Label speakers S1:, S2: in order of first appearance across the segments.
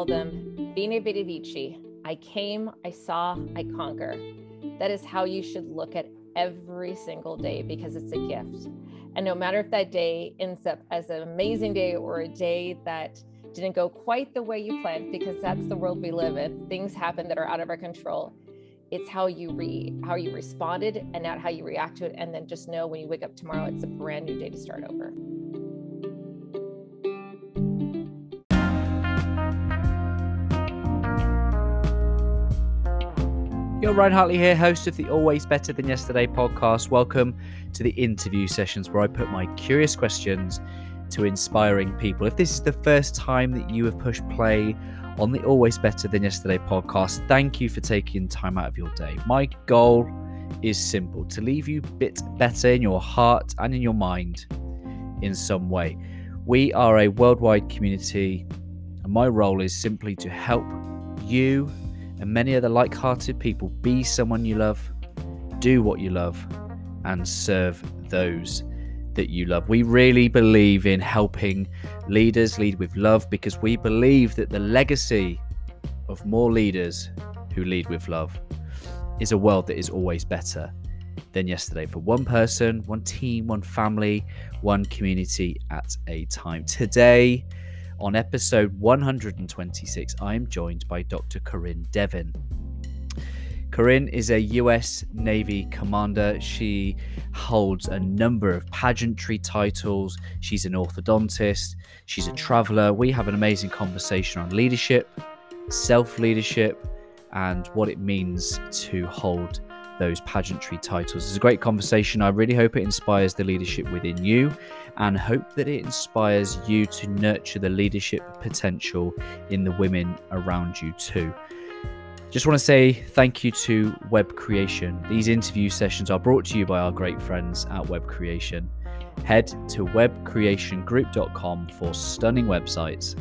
S1: tell them, Veni Vidi Vici, I came, I saw, I conquer. That is how you should look at every single day because it's a gift. And no matter if that day ends up as an amazing day or a day that didn't go quite the way you planned, because that's the world we live in, things happen that are out of our control. It's how you re how you responded and not how you react to it. And then just know when you wake up tomorrow, it's a brand new day to start over.
S2: Yo, Ryan Hartley here, host of the Always Better Than Yesterday podcast. Welcome to the interview sessions where I put my curious questions to inspiring people. If this is the first time that you have pushed play on the Always Better Than Yesterday podcast, thank you for taking time out of your day. My goal is simple to leave you a bit better in your heart and in your mind in some way. We are a worldwide community, and my role is simply to help you and many other like hearted people be someone you love, do what you love, and serve those that you love. We really believe in helping leaders lead with love because we believe that the legacy of more leaders who lead with love is a world that is always better than yesterday for one person, one team, one family, one community at a time. Today, on episode 126, I am joined by Dr. Corinne Devin. Corinne is a US Navy commander. She holds a number of pageantry titles. She's an orthodontist. She's a traveler. We have an amazing conversation on leadership, self leadership, and what it means to hold those pageantry titles. It's a great conversation. I really hope it inspires the leadership within you and hope that it inspires you to nurture the leadership potential in the women around you too. Just want to say thank you to Web Creation. These interview sessions are brought to you by our great friends at Web Creation. Head to webcreationgroup.com for stunning websites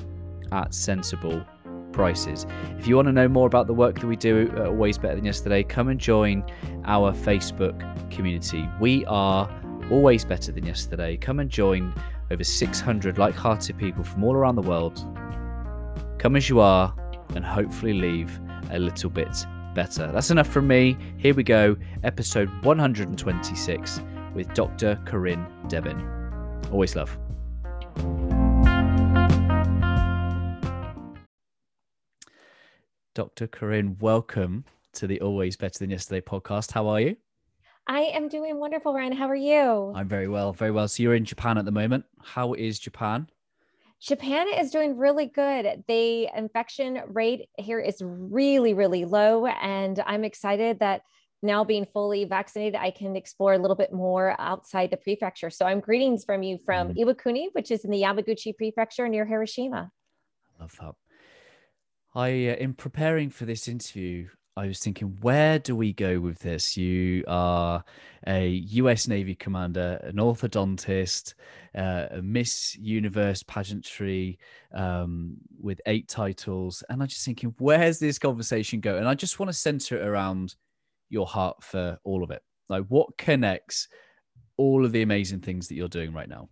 S2: at sensible prices. If you want to know more about the work that we do uh, Always Better Than Yesterday, come and join our Facebook community. We are always better than yesterday. Come and join over 600 like hearted people from all around the world. Come as you are and hopefully leave a little bit better. That's enough from me. Here we go, episode 126 with Dr. Corinne Devin. Always love. Dr. Corinne, welcome to the Always Better Than Yesterday podcast. How are you?
S1: I am doing wonderful, Ryan. How are you?
S2: I'm very well, very well. So you're in Japan at the moment. How is Japan?
S1: Japan is doing really good. The infection rate here is really, really low. And I'm excited that now being fully vaccinated, I can explore a little bit more outside the prefecture. So I'm greetings from you from mm. Iwakuni, which is in the Yamaguchi prefecture near Hiroshima.
S2: I love that. I, uh, in preparing for this interview, I was thinking, where do we go with this? You are a US Navy commander, an orthodontist, uh, a Miss Universe pageantry um, with eight titles. And I'm just thinking, where's this conversation go? And I just want to center it around your heart for all of it. Like, what connects all of the amazing things that you're doing right now?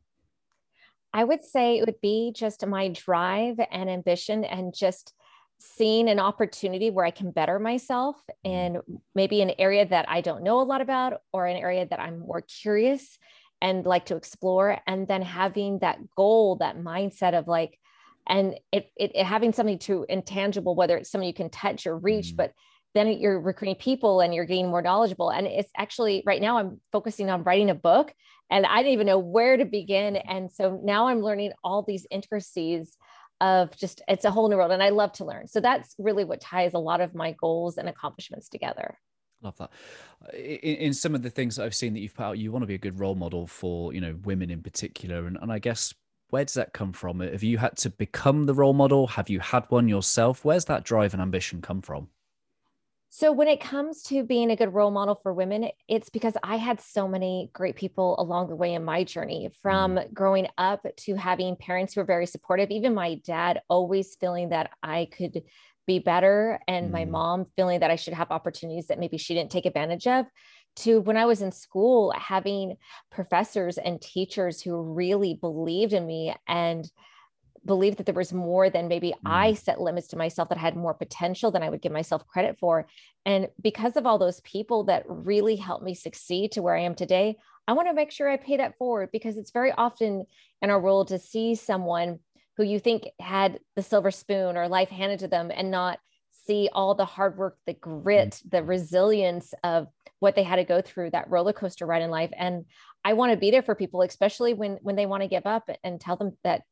S1: I would say it would be just my drive and ambition and just seeing an opportunity where I can better myself mm-hmm. maybe an area that I don't know a lot about or an area that I'm more curious and like to explore and then having that goal that mindset of like and it, it, it having something to intangible whether it's something you can touch or reach mm-hmm. but then you're recruiting people and you're getting more knowledgeable and it's actually right now i'm focusing on writing a book and i didn't even know where to begin and so now i'm learning all these intricacies of just it's a whole new world and i love to learn. So that's really what ties a lot of my goals and accomplishments together.
S2: Love that. In, in, some of the things that i've seen that you've put out you want to be a good role model for you know women in particular and, and i guess where does that come from? Have you had to become the role model? Have you had one yourself? Where's that drive and ambition come from
S1: so, when it comes to being a good role model for women, it's because I had so many great people along the way in my journey from mm. growing up to having parents who were very supportive, even my dad always feeling that I could be better, and mm. my mom feeling that I should have opportunities that maybe she didn't take advantage of. To when I was in school, having professors and teachers who really believed in me and believed that there was more than maybe mm. I set limits to myself that had more potential than I would give myself credit for. And because of all those people that really helped me succeed to where I am today, I want to make sure I pay that forward because it's very often in our world to see someone who you think had the silver spoon or life handed to them and not see all the hard work, the grit, the resilience of what they had to go through that roller coaster ride in life. And I want to be there for people, especially when when they want to give up and tell them that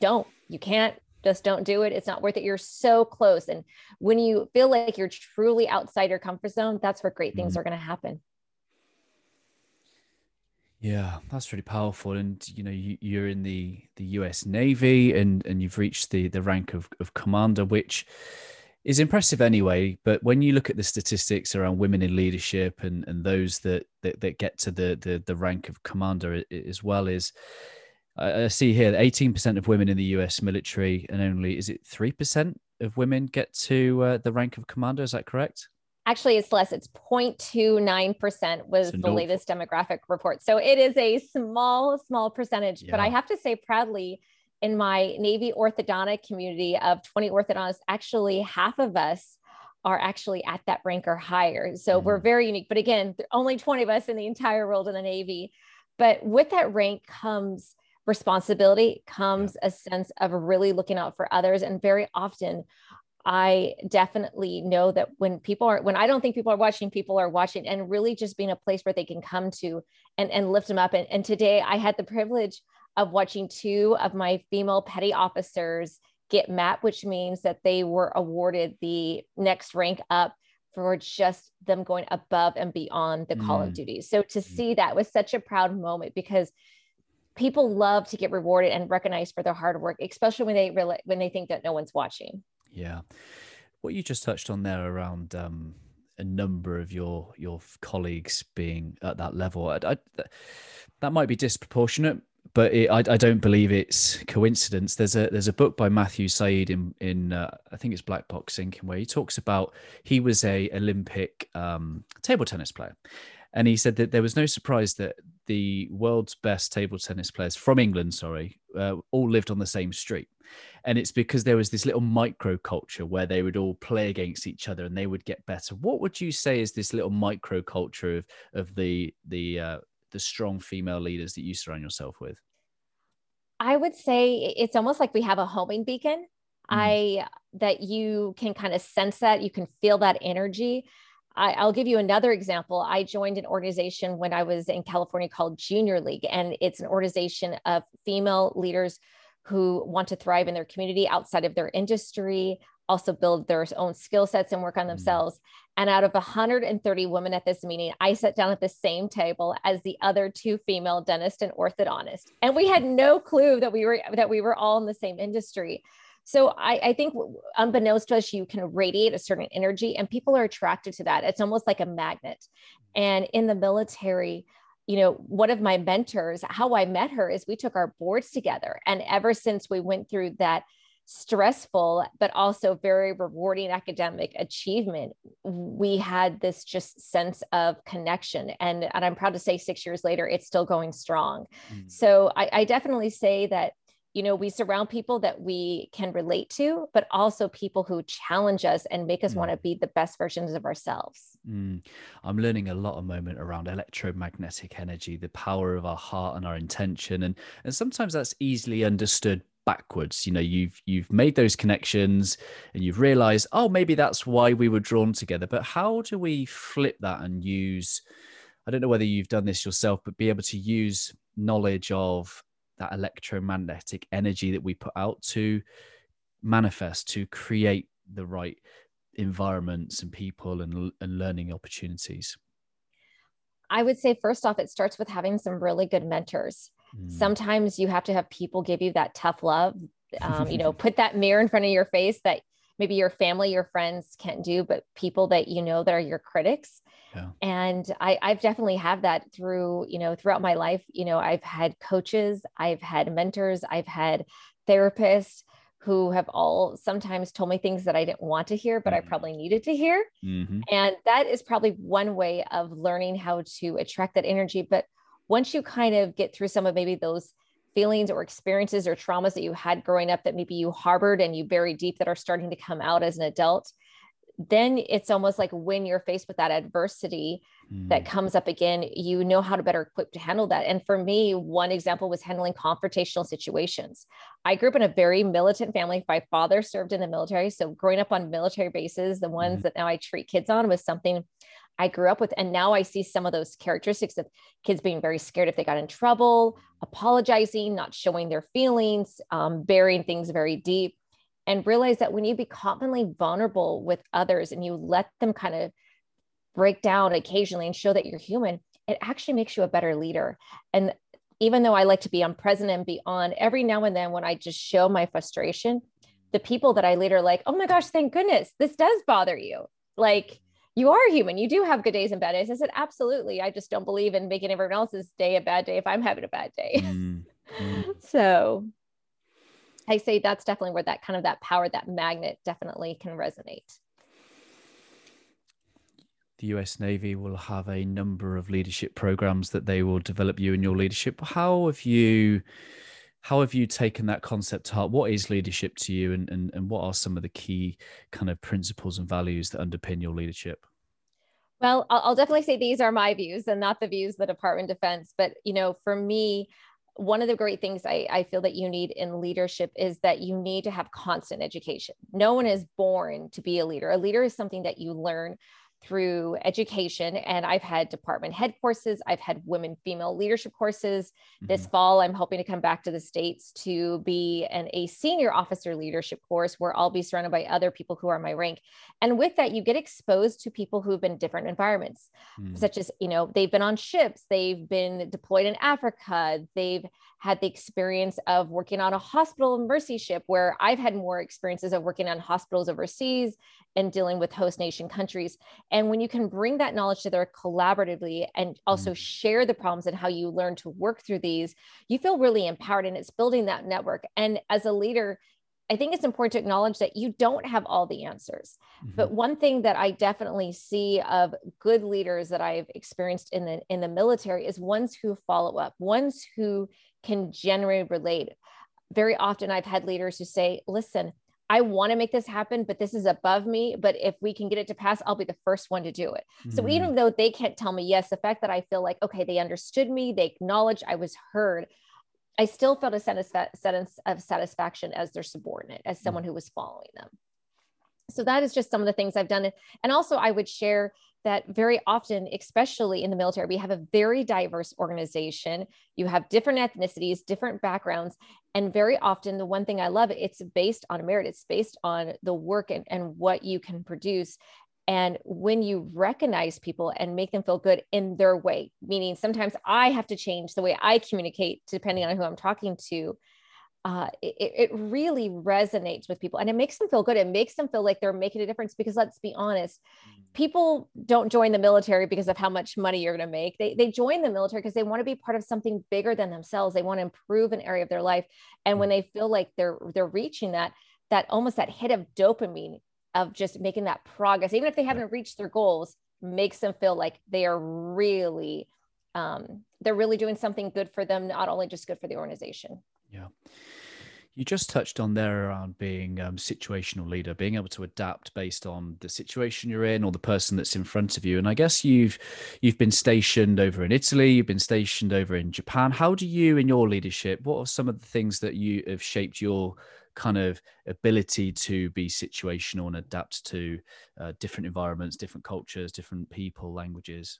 S1: don't, you can't, just don't do it. It's not worth it. You're so close. And when you feel like you're truly outside your comfort zone, that's where great things mm-hmm. are going to happen.
S3: Yeah, that's really powerful. And you know, you, are in the the U.S. Navy, and and you've reached the the rank of of commander, which is impressive anyway. But when you look at the statistics around women in leadership and and those that that, that get to the, the the rank of commander as well, is I see here that 18% of women in the US military and only is it 3% of women get to uh, the rank of commander. Is that correct?
S1: Actually, it's less. It's 0.29% was so the latest demographic report. So it is a small, small percentage. Yeah. But I have to say proudly, in my Navy orthodontic community of 20 orthodontists, actually half of us are actually at that rank or higher. So mm. we're very unique. But again, only 20 of us in the entire world in the Navy. But with that rank comes responsibility, comes a sense of really looking out for others. And very often, I definitely know that when people are, when I don't think people are watching, people are watching and really just being a place where they can come to and, and lift them up. And, and today I had the privilege of watching two of my female petty officers get MAP, which means that they were awarded the next rank up for just them going above and beyond the call mm. of duty. So to mm. see that was such a proud moment because people love to get rewarded and recognized for their hard work, especially when they really, when they think that no one's watching.
S3: Yeah. What you just touched on there around um, a number of your your colleagues being at that level, I, I, that might be disproportionate, but it, I, I, don't believe it's coincidence. There's a there's a book by Matthew Syed in in uh, I think it's Black Box Thinking where he talks about he was a Olympic um, table tennis player, and he said that there was no surprise that the world's best table tennis players from England, sorry, uh, all lived on the same street. And it's because there was this little micro culture where they would all play against each other and they would get better. What would you say is this little micro culture of of the the uh, the strong female leaders that you surround yourself with?
S1: I would say it's almost like we have a homing beacon. Mm. I that you can kind of sense that you can feel that energy I, will give you another example. I joined an organization when I was in California called Junior League, and it's an organization of female leaders who want to thrive in their community outside of their industry, also build their own skill sets and work on mm. themselves. And out of 130 women at this meeting, I sat down at the same table as the other two female dentist and orthodontist. And we had no clue that we were that we were all in the same industry. So I, I, think unbeknownst to us, you can radiate a certain energy and people are attracted to that. It's almost like a magnet. And in the military, you know, one of my mentors, how I met her is we took our boards together. And ever since we went through that stressful, but also very rewarding academic achievement, we had this just sense of connection. And, and I'm proud to say six years later, it's still going strong. Mm. So I, I definitely say that you know we surround people that we can relate to but also people who challenge us and make us mm. want to be the best versions of ourselves
S3: mm. i'm learning a lot of moment around electromagnetic energy the power of our heart and our intention and and sometimes that's easily understood backwards you know you've you've made those connections and you've realized oh maybe that's why we were drawn together but how do we flip that and use i don't know whether you've done this yourself but be able to use knowledge of that electromagnetic energy that we put out to manifest to create the right environments and people and, and learning opportunities
S1: i would say first off it starts with having some really good mentors mm. sometimes you have to have people give you that tough love um, you know put that mirror in front of your face that maybe your family your friends can't do but people that you know that are your critics yeah. And I, I've definitely had that through, you know, throughout my life. You know, I've had coaches, I've had mentors, I've had therapists who have all sometimes told me things that I didn't want to hear, but mm-hmm. I probably needed to hear. Mm-hmm. And that is probably one way of learning how to attract that energy. But once you kind of get through some of maybe those feelings or experiences or traumas that you had growing up that maybe you harbored and you buried deep that are starting to come out as an adult then it's almost like when you're faced with that adversity mm. that comes up again, you know how to better equip to handle that. And for me, one example was handling confrontational situations. I grew up in a very militant family. My father served in the military. So growing up on military bases, the ones mm. that now I treat kids on was something I grew up with. And now I see some of those characteristics of kids being very scared if they got in trouble, apologizing, not showing their feelings, um, burying things very deep and realize that when you be confidently vulnerable with others and you let them kind of break down occasionally and show that you're human, it actually makes you a better leader. And even though I like to be on present and beyond, every now and then when I just show my frustration, the people that I lead are like, oh my gosh, thank goodness, this does bother you. Like, you are human. You do have good days and bad days. I said, absolutely. I just don't believe in making everyone else's day a bad day if I'm having a bad day. Mm, mm. so I say that's definitely where that kind of that power, that magnet definitely can resonate.
S3: The US Navy will have a number of leadership programs that they will develop you in your leadership. How have you how have you taken that concept to heart? What is leadership to you and, and, and what are some of the key kind of principles and values that underpin your leadership?
S1: Well, I'll, I'll definitely say these are my views and not the views of the Department of Defense. But you know, for me, one of the great things I, I, feel that you need in leadership is that you need to have constant education. No one is born to be a leader. A leader is something that you learn through education. And I've had department head courses, I've had women female leadership courses. Mm-hmm. This fall, I'm hoping to come back to the States to be an a senior officer leadership course where I'll be surrounded by other people who are my rank. And with that, you get exposed to people who've been in different environments, mm-hmm. such as, you know, they've been on ships, they've been deployed in Africa, they've had the experience of working on a hospital mercy ship where I've had more experiences of working on hospitals overseas and dealing with host nation countries. And when you can bring that knowledge together collaboratively and also mm. share the problems and how you learn to work through these, you feel really empowered and it's building that network. And as a leader, I think it's important to acknowledge that you don't have all the answers. Mm-hmm. But one thing that I definitely see of good leaders that I've experienced in the in the military is ones who follow up, ones who can generally relate. Very often I've had leaders who say, "Listen, I want to make this happen, but this is above me. But if we can get it to pass, I'll be the first one to do it. Mm-hmm. So even though they can't tell me yes, the fact that I feel like, okay, they understood me, they acknowledged I was heard, I still felt a sense of satisfaction as their subordinate, as someone mm. who was following them. So that is just some of the things I've done. And also, I would share that very often, especially in the military, we have a very diverse organization. You have different ethnicities, different backgrounds. And very often, the one thing I love, it's based on merit, it's based on the work and, and what you can produce. And when you recognize people and make them feel good in their way, meaning sometimes I have to change the way I communicate depending on who I'm talking to, uh, it, it, really resonates with people and it makes them feel good. It makes them feel like they're making a difference because let's be honest, mm. people don't join the military because of how much money you're going to make. They, they join the military because they want to be part of something bigger than themselves. They want to improve an area of their life. And when mm. they feel like they're, they're reaching that, that almost that hit of dopamine of just making that progress, even if they haven't reached their goals, makes them feel like they are really, um, they're really doing something good for them, not only just good for the organization.
S3: Yeah. You just touched on there around being um, situational leader, being able to adapt based on the situation you're in or the person that's in front of you. And I guess you've you've been stationed over in Italy, you've been stationed over in Japan. How do you, in your leadership, what are some of the things that you have shaped your kind of ability to be situational and adapt to uh, different environments, different cultures, different people, languages?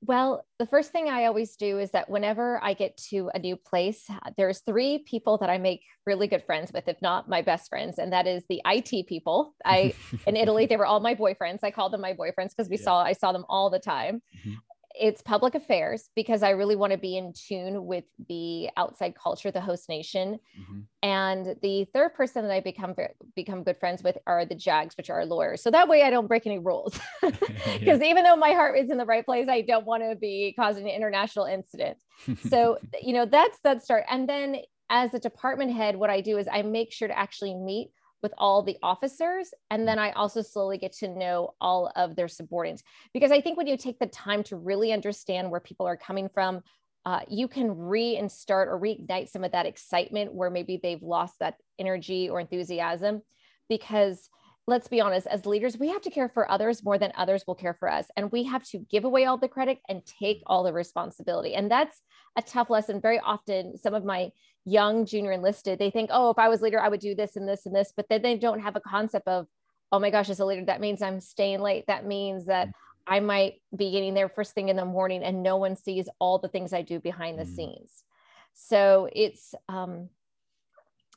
S1: Well, the first thing I always do is that whenever I get to a new place, there's three people that I make really good friends with, if not my best friends, and that is the IT people. I in Italy, they were all my boyfriends. I called them my boyfriends because we yeah. saw I saw them all the time. Mm-hmm it's public affairs because I really want to be in tune with the outside culture, the host nation. Mm-hmm. And the third person that I become become good friends with are the JAGs, which are lawyers. So that way I don't break any rules. Because yeah. even though my heart is in the right place, I don't want to be causing an international incident. so you know that's that start. And then as a department head, what I do is I make sure to actually meet with all the officers. And then I also slowly get to know all of their subordinates. Because I think when you take the time to really understand where people are coming from, uh, you can reinstart or reignite some of that excitement where maybe they've lost that energy or enthusiasm because let's be honest, as leaders, we have to care for others more than others will care for us. And we have to give away all the credit and take all the responsibility. And that's a tough lesson. Very often, some of my young junior enlisted, they think, oh, if I was leader, I would do this and this and this. But then they don't have a concept of, oh my gosh, as a leader, that means I'm staying late. That means that I might be getting there first thing in the morning and no one sees all the things I do behind the mm. scenes. So it's, um,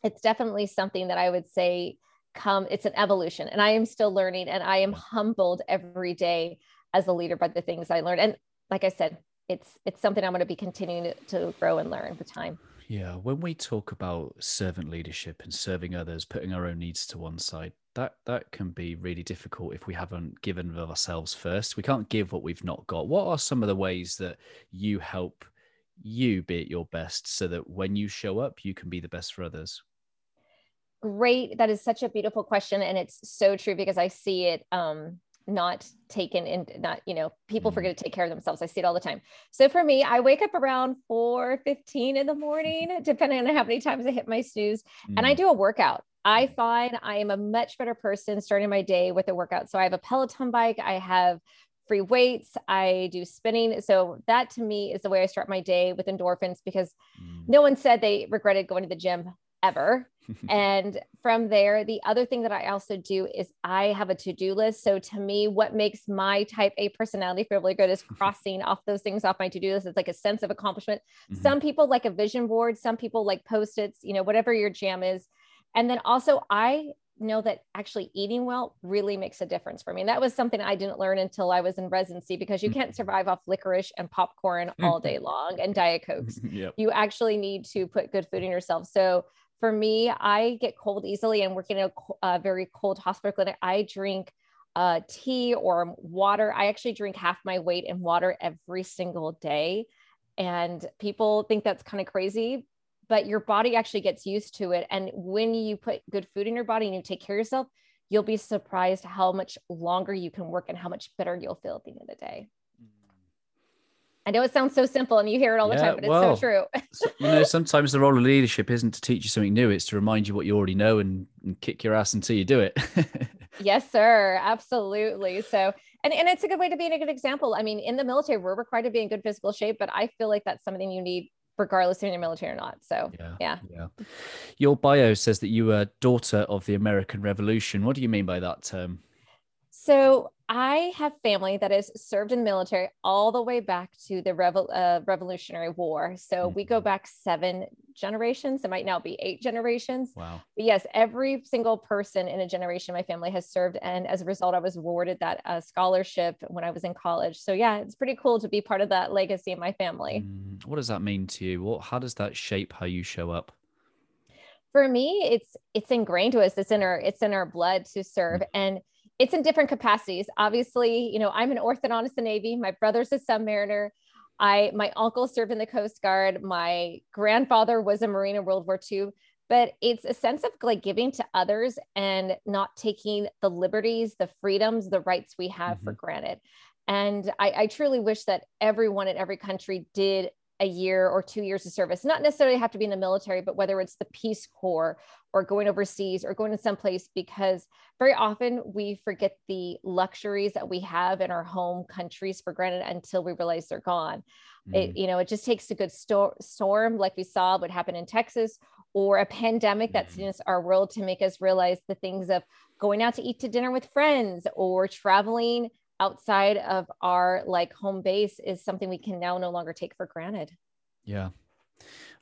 S1: it's definitely something that I would say come it's an evolution and i am still learning and i am humbled every day as a leader by the things i learn and like i said it's it's something i'm going to be continuing to, to grow and learn with time
S3: yeah when we talk about servant leadership and serving others putting our own needs to one side that that can be really difficult if we haven't given of ourselves first we can't give what we've not got what are some of the ways that you help you be at your best so that when you show up you can be the best for others
S1: great. That is such a beautiful question. And it's so true because I see it um, not taken in, not, you know, people mm-hmm. forget to take care of themselves. I see it all the time. So for me, I wake up around 4 15 in the morning, depending on how many times I hit my snooze, mm. and I mm. do a workout. I find I am a much better person starting my day with a workout. So I have a Peloton bike, I have free weights, I do spinning. So that to me is the way I start my day with endorphins because mm. no one said they regretted going to the gym ever. and from there, the other thing that I also do is I have a to do list. So to me, what makes my type A personality feel really good is crossing off those things off my to do list. It's like a sense of accomplishment. Mm-hmm. Some people like a vision board, some people like post its, you know, whatever your jam is. And then also, I know that actually eating well really makes a difference for me. And that was something I didn't learn until I was in residency because you can't mm-hmm. survive off licorice and popcorn all day long and Diet Cokes. yep. You actually need to put good food in yourself. So for me, I get cold easily and working in a, a very cold hospital clinic. I drink uh, tea or water. I actually drink half my weight in water every single day. And people think that's kind of crazy, but your body actually gets used to it. And when you put good food in your body and you take care of yourself, you'll be surprised how much longer you can work and how much better you'll feel at the end of the day. I know it sounds so simple and you hear it all the yeah, time, but it's well, so true.
S3: you know, sometimes the role of leadership isn't to teach you something new, it's to remind you what you already know and, and kick your ass until you do it.
S1: yes, sir. Absolutely. So, and, and it's a good way to be a good example. I mean, in the military, we're required to be in good physical shape, but I feel like that's something you need regardless if you're in the military or not. So, yeah, yeah.
S3: Yeah. Your bio says that you were daughter of the American Revolution. What do you mean by that term?
S1: So I have family that has served in the military all the way back to the Revol- uh, Revolutionary War. So mm-hmm. we go mm-hmm. back seven generations. It might now be eight generations.
S3: Wow.
S1: But yes, every single person in a generation of my family has served. And as a result, I was awarded that uh, scholarship when I was in college. So yeah, it's pretty cool to be part of that legacy in my family.
S3: Mm, what does that mean to you? What, how does that shape how you show up?
S1: For me, it's it's ingrained to us. It's in our it's in our blood to serve. Mm-hmm. And it's in different capacities. Obviously, you know, I'm an orthodontist in the Navy. My brother's a submariner. I my uncle served in the Coast Guard. My grandfather was a Marine in World War II. But it's a sense of like giving to others and not taking the liberties, the freedoms, the rights we have mm-hmm. for granted. And I, I truly wish that everyone in every country did a year or two years of service, not necessarily have to be in the military, but whether it's the Peace Corps or going overseas or going to someplace, because very often we forget the luxuries that we have in our home countries for granted until we realize they're gone. Mm. It, you know, it just takes a good sto- storm, like we saw what happened in Texas, or a pandemic that's mm. in our world to make us realize the things of going out to eat to dinner with friends or traveling outside of our like home base is something we can now no longer take for granted.
S3: Yeah,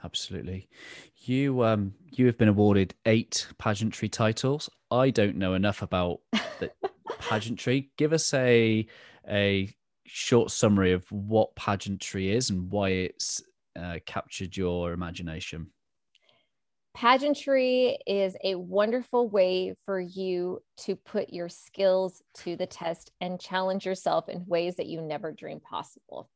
S3: absolutely. You um you have been awarded eight pageantry titles. I don't know enough about the pageantry. Give us a a short summary of what pageantry is and why it's uh, captured your imagination
S1: pageantry is a wonderful way for you to put your skills to the test and challenge yourself in ways that you never dreamed possible.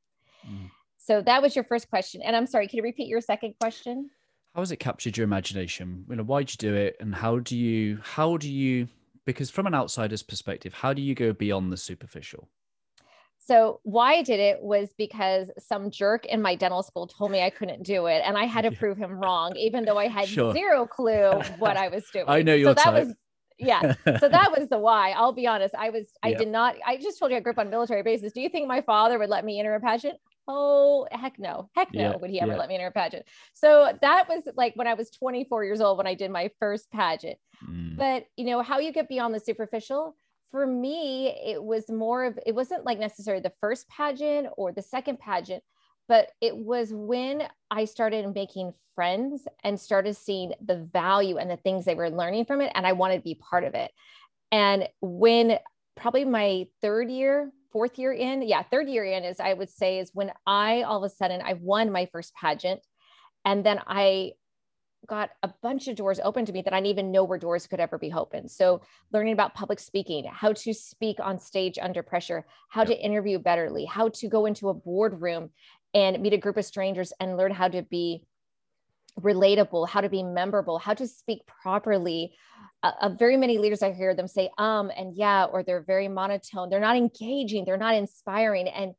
S1: Mm. So that was your first question. And I'm sorry, can you repeat your second question?
S3: How has it captured your imagination? You know, why'd you do it? And how do you, how do you, because from an outsider's perspective, how do you go beyond the superficial?
S1: So why I did it was because some jerk in my dental school told me I couldn't do it, and I had to prove him wrong, even though I had sure. zero clue what I was doing.
S3: I know your so that type.
S1: was yeah. So that was the why. I'll be honest. I was I yep. did not. I just told you I grew up on military bases. Do you think my father would let me enter a pageant? Oh heck no, heck no, yeah. would he ever yeah. let me enter a pageant? So that was like when I was 24 years old when I did my first pageant. Mm. But you know how you get beyond the superficial for me, it was more of, it wasn't like necessarily the first pageant or the second pageant, but it was when I started making friends and started seeing the value and the things they were learning from it. And I wanted to be part of it. And when probably my third year, fourth year in, yeah, third year in is I would say is when I all of a sudden I won my first pageant. And then I got a bunch of doors open to me that I didn't even know where doors could ever be opened. So learning about public speaking, how to speak on stage under pressure, how yep. to interview betterly, how to go into a boardroom and meet a group of strangers and learn how to be relatable, how to be memorable, how to speak properly. Uh, uh, very many leaders, I hear them say um and yeah, or they're very monotone. They're not engaging. They're not inspiring. And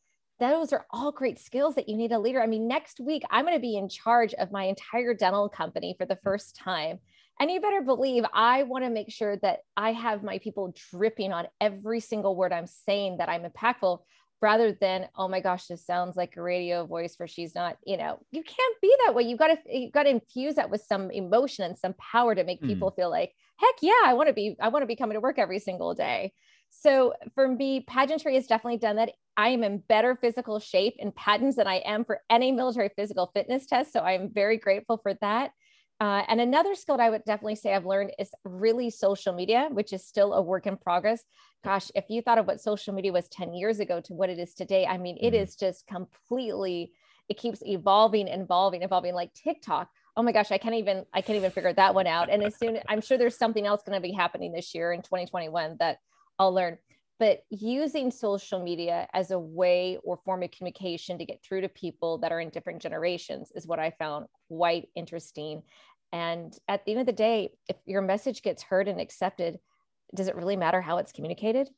S1: those are all great skills that you need a leader. I mean, next week, I'm going to be in charge of my entire dental company for the first time. And you better believe I want to make sure that I have my people dripping on every single word I'm saying that I'm impactful rather than, oh my gosh, this sounds like a radio voice for she's not, you know, you can't be that way. You've got to, you've got to infuse that with some emotion and some power to make mm. people feel like, heck yeah, I want to be, I want to be coming to work every single day. So for me, pageantry has definitely done that. I am in better physical shape in pageants than I am for any military physical fitness test. So I'm very grateful for that. Uh, and another skill that I would definitely say I've learned is really social media, which is still a work in progress. Gosh, if you thought of what social media was 10 years ago to what it is today, I mean, it mm-hmm. is just completely, it keeps evolving, evolving, evolving like TikTok. Oh my gosh, I can't even, I can't even figure that one out. And as soon, I'm sure there's something else going to be happening this year in 2021 that I'll learn. But using social media as a way or form of communication to get through to people that are in different generations is what I found quite interesting. And at the end of the day, if your message gets heard and accepted, does it really matter how it's communicated?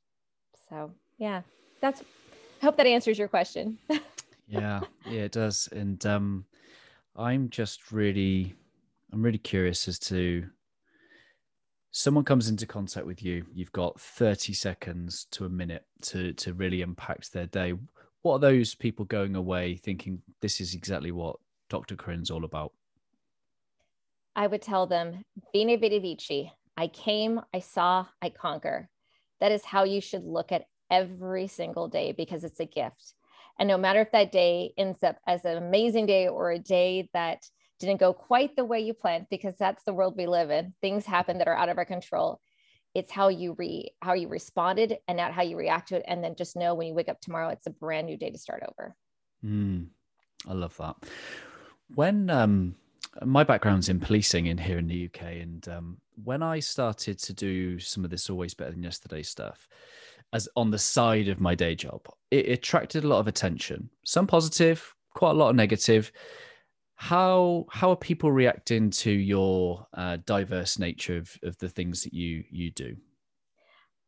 S1: So, yeah, that's, I hope that answers your question.
S3: yeah, yeah, it does. And um, I'm just really, I'm really curious as to someone comes into contact with you you've got 30 seconds to a minute to to really impact their day. What are those people going away thinking this is exactly what dr corinne's all about
S1: i would tell them veni vidi vici. I came i saw i conquer. That is how you should look at every single day because it's a gift. And no matter if that day ends up as an amazing day or a day that didn't go quite the way you planned because that's the world we live in. Things happen that are out of our control. It's how you re how you responded and not how you react to it. And then just know when you wake up tomorrow, it's a brand new day to start over.
S3: Mm, I love that. When um my background's in policing in here in the UK, and um, when I started to do some of this always better than yesterday stuff, as on the side of my day job, it attracted a lot of attention. Some positive, quite a lot of negative how how are people reacting to your uh, diverse nature of, of the things that you you do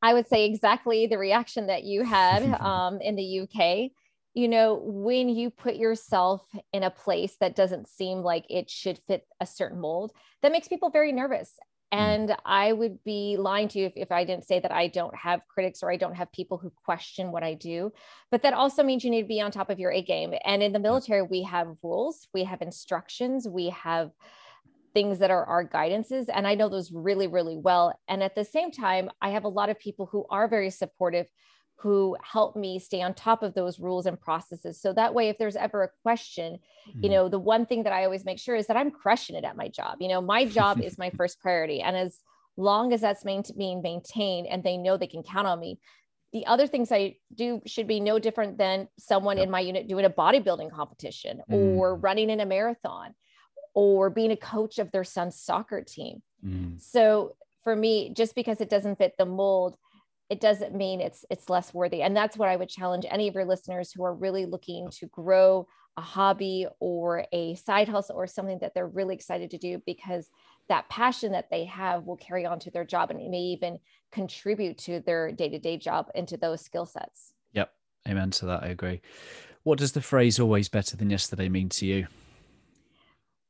S1: i would say exactly the reaction that you had um, in the uk you know when you put yourself in a place that doesn't seem like it should fit a certain mold that makes people very nervous. Mm. And I would be lying to you if, if I didn't say that I don't have critics or I don't have people who question what I do. But that also means you need to be on top of your A game. And in the military, we have rules, we have instructions, we have things that are our guidances. And I know those really, really well. And at the same time, I have a lot of people who are very supportive who help me stay on top of those rules and processes. So that way, if there's ever a question, mm-hmm. you know, the one thing that I always make sure is that I'm crushing it at my job. You know, my job is my first priority. And as long as that's main- being maintained and they know they can count on me, the other things I do should be no different than someone in my unit doing a bodybuilding competition mm. or running in a marathon or being a coach of their son's soccer team. Mm. So for me, just because it doesn't fit the mold, it doesn't mean it's it's less worthy and that's what i would challenge any of your listeners who are really looking to grow a hobby or a side hustle or something that they're really excited to do because that passion that they have will carry on to their job and it may even contribute to their day-to-day job into those skill sets
S3: yep Amen to that. I agree. What does the phrase always better than yesterday mean to you?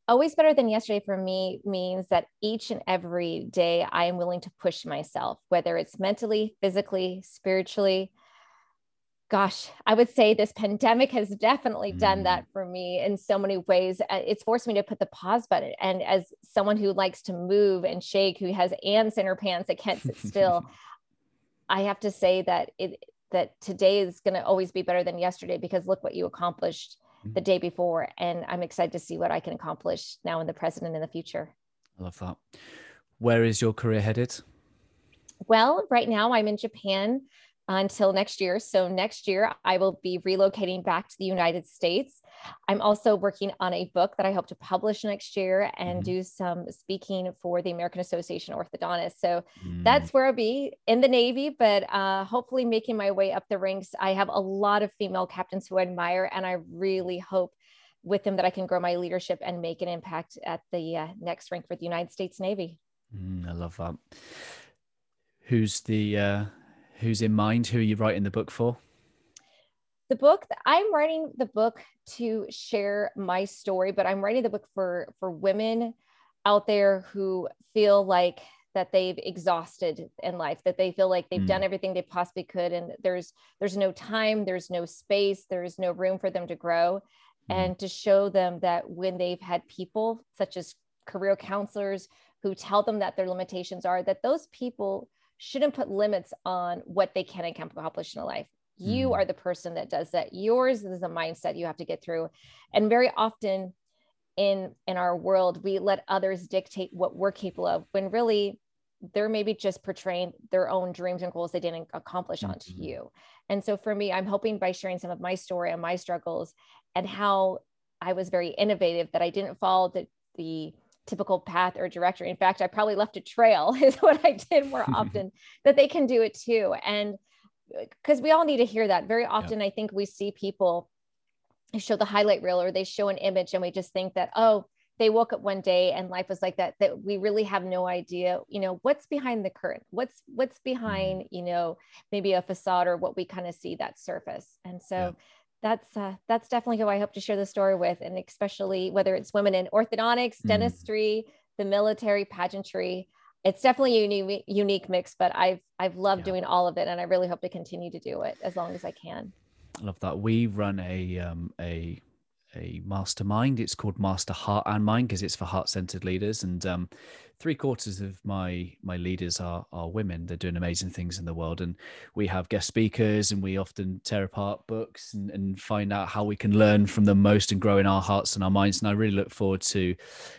S1: Always better than yesterday for me means that each and every day I am willing to push myself, whether it's mentally, physically, spiritually. Gosh, I would say this pandemic has definitely mm. done that for me in so many ways. Uh, it's forced me to put the pause button. And as someone who likes to move and shake, who has ants in her pants that can't sit still, I have to say that it that today is going to always be better than yesterday because look what you accomplished. The day before and i'm excited to see what i can accomplish now in the present and in the future.
S3: I love that. Where is your career headed?
S1: Well right now i'm in japan until next year. So next year, I will be relocating back to the United States. I'm also working on a book that I hope to publish next year and mm-hmm. do some speaking for the American Association of Orthodontists. So mm. that's where I'll be in the Navy, but uh, hopefully making my way up the ranks. I have a lot of female captains who I admire, and I really hope with them that I can grow my leadership and make an impact at the uh, next rank for the United States Navy.
S3: Mm, I love that. Who's the uh, who's in mind? Who are you writing the book for?
S1: The book I'm writing the book to share my story, but I'm writing the book for for women out there who feel like that they've exhausted in life that they feel like they've mm. done everything they possibly could and there's there's no time there's no space there's no room for them to grow mm. and to show them that when they've had people such as career counselors who tell them that their limitations are that those people shouldn't put limits on what they can and can accomplish in a life. You mm. are the person that does that. Yours is a mindset you have to get through. And very often in in our world, we let others dictate what we're capable of when really they're maybe just portraying their own dreams and goals they didn't accomplish mm-hmm. onto you. And so for me, I'm hoping by sharing some of my story and my struggles and how I was very innovative that I didn't follow the the typical path or directory. In fact, I probably left a trail is what I did more often that they can do it too. And because we all need to hear that. Very often, yeah. I think we see people show the highlight reel or they show an image and we just think that, oh, they woke up one day and life was like that that we really have no idea you know what's behind the curtain what's what's behind mm-hmm. you know maybe a facade or what we kind of see that surface and so yeah that's uh, that's definitely who I hope to share the story with, and especially whether it's women in orthodontics, mm. dentistry, the military, pageantry. It's definitely a unique, unique mix, but I've I've loved yeah. doing all of it, and I really hope to continue to do it as long as I can.
S3: I love that. We run a um, a a mastermind. It's called Master Heart and Mind because it's for heart centered leaders. And um, three quarters of my my leaders are are women. They're doing amazing things in the world, and we have guest speakers, and we often tear apart books and, and find out how we can learn from them most and grow in our hearts and our minds. And I really look forward to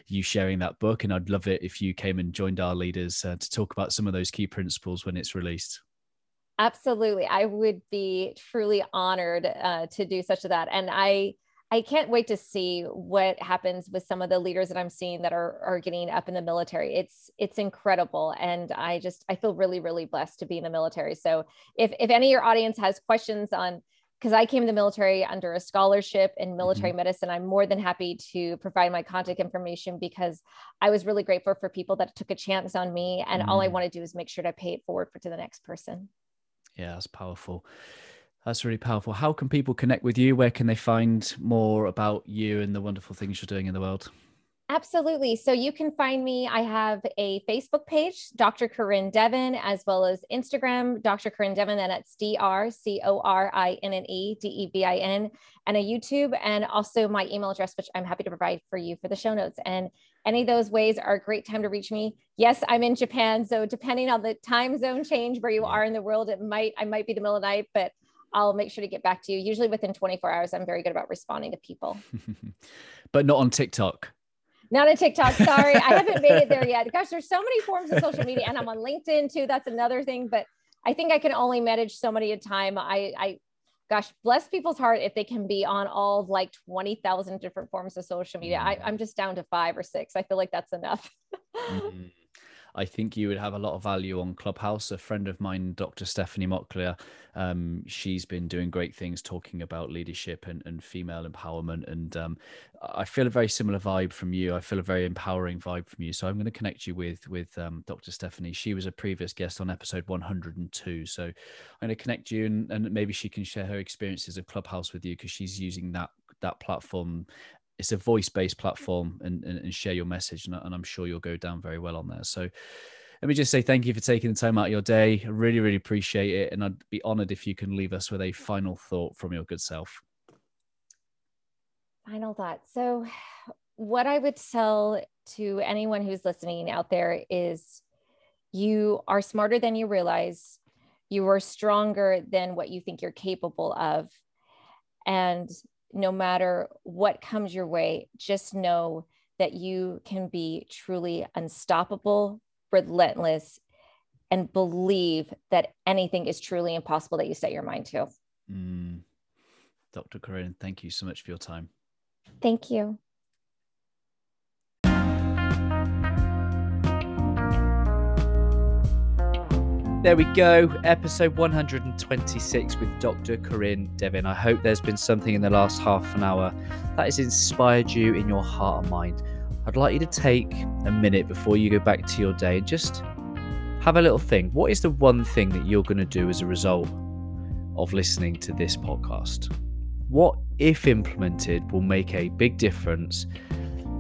S3: you sharing that book. And I'd love it if you came and joined our leaders uh, to talk about some of those key principles when it's released.
S1: Absolutely, I would be truly honored uh, to do such a that, and I I can't wait to see what happens with some of the leaders that I'm seeing that are are getting up in the military. It's it's incredible, and I just I feel really really blessed to be in the military. So if if any of your audience has questions on because I came to the military under a scholarship in military mm-hmm. medicine, I'm more than happy to provide my contact information because I was really grateful for people that took a chance on me, and mm-hmm. all I mm. want to do is make sure to pay it forward for to the next person.
S3: Yeah, that's powerful. That's really powerful. How can people connect with you? Where can they find more about you and the wonderful things you're doing in the world?
S1: Absolutely. So you can find me. I have a Facebook page, Dr. Corinne Devin, as well as Instagram, Dr. Corinne Devin, and it's D R C O R I N N E D E V I N, and a YouTube, and also my email address, which I'm happy to provide for you for the show notes. And any of those ways are a great time to reach me. Yes, I'm in Japan, so depending on the time zone change where you are in the world, it might I might be the middle of the night, but I'll make sure to get back to you. Usually within 24 hours, I'm very good about responding to people.
S3: but not on TikTok.
S1: Not on TikTok. Sorry, I haven't made it there yet. Gosh, there's so many forms of social media, and I'm on LinkedIn too. That's another thing. But I think I can only manage so many at a time. I, I, gosh, bless people's heart if they can be on all like 20,000 different forms of social media. I, am just down to five or six. I feel like that's enough.
S3: mm-hmm.
S2: I think you would have a lot of value on Clubhouse. A friend of mine, Dr. Stephanie Mockler, um, she's been doing great things talking about leadership and, and female empowerment. And um, I feel a very similar vibe from you. I feel a very empowering vibe from you. So I'm going to connect you with with um, Dr. Stephanie. She was a previous guest on episode 102. So I'm going to connect you and, and maybe she can share her experiences of Clubhouse with you because she's using that that platform it's a voice based platform and, and, and, share your message and, and i'm sure you'll go down very well on there. So let me just say thank you for taking the time out of your day. I really really appreciate it and i'd be honored if you can leave us with a final thought from your good self.
S1: Final thought. So what i would tell to anyone who's listening out there is you are smarter than you realize. You are stronger than what you think you're capable of. And no matter what comes your way, just know that you can be truly unstoppable, relentless, and believe that anything is truly impossible that you set your mind to. Mm.
S2: Dr. Corinne, thank you so much for your time.
S1: Thank you.
S2: There we go, episode 126 with Dr. Corinne Devin. I hope there's been something in the last half an hour that has inspired you in your heart and mind. I'd like you to take a minute before you go back to your day and just have a little think. What is the one thing that you're going to do as a result of listening to this podcast? What, if implemented, will make a big difference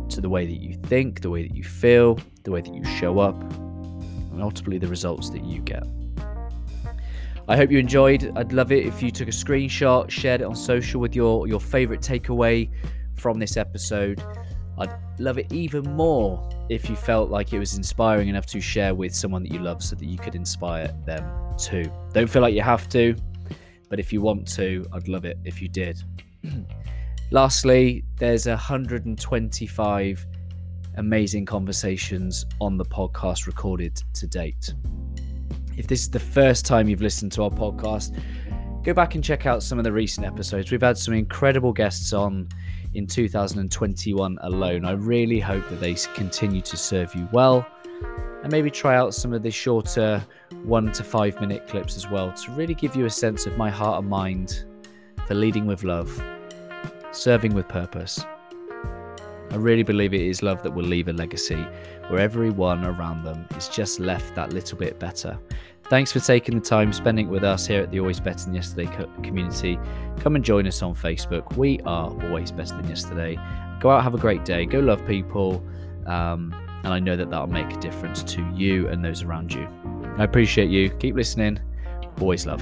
S2: to the way that you think, the way that you feel, the way that you show up, and ultimately the results that you get. I hope you enjoyed. I'd love it if you took a screenshot, shared it on social with your, your favorite takeaway from this episode. I'd love it even more if you felt like it was inspiring enough to share with someone that you love so that you could inspire them too. Don't feel like you have to, but if you want to, I'd love it if you did. Lastly, there's 125 amazing conversations on the podcast recorded to date. If this is the first time you've listened to our podcast, go back and check out some of the recent episodes. We've had some incredible guests on in 2021 alone. I really hope that they continue to serve you well. And maybe try out some of the shorter one to five minute clips as well to really give you a sense of my heart and mind for leading with love, serving with purpose, I really believe it is love that will leave a legacy where everyone around them is just left that little bit better. Thanks for taking the time spending with us here at the Always Better Than Yesterday community. Come and join us on Facebook. We are Always Better Than Yesterday. Go out, have a great day, go love people. Um, and I know that that'll make a difference to you and those around you. I appreciate you. Keep listening. Always love.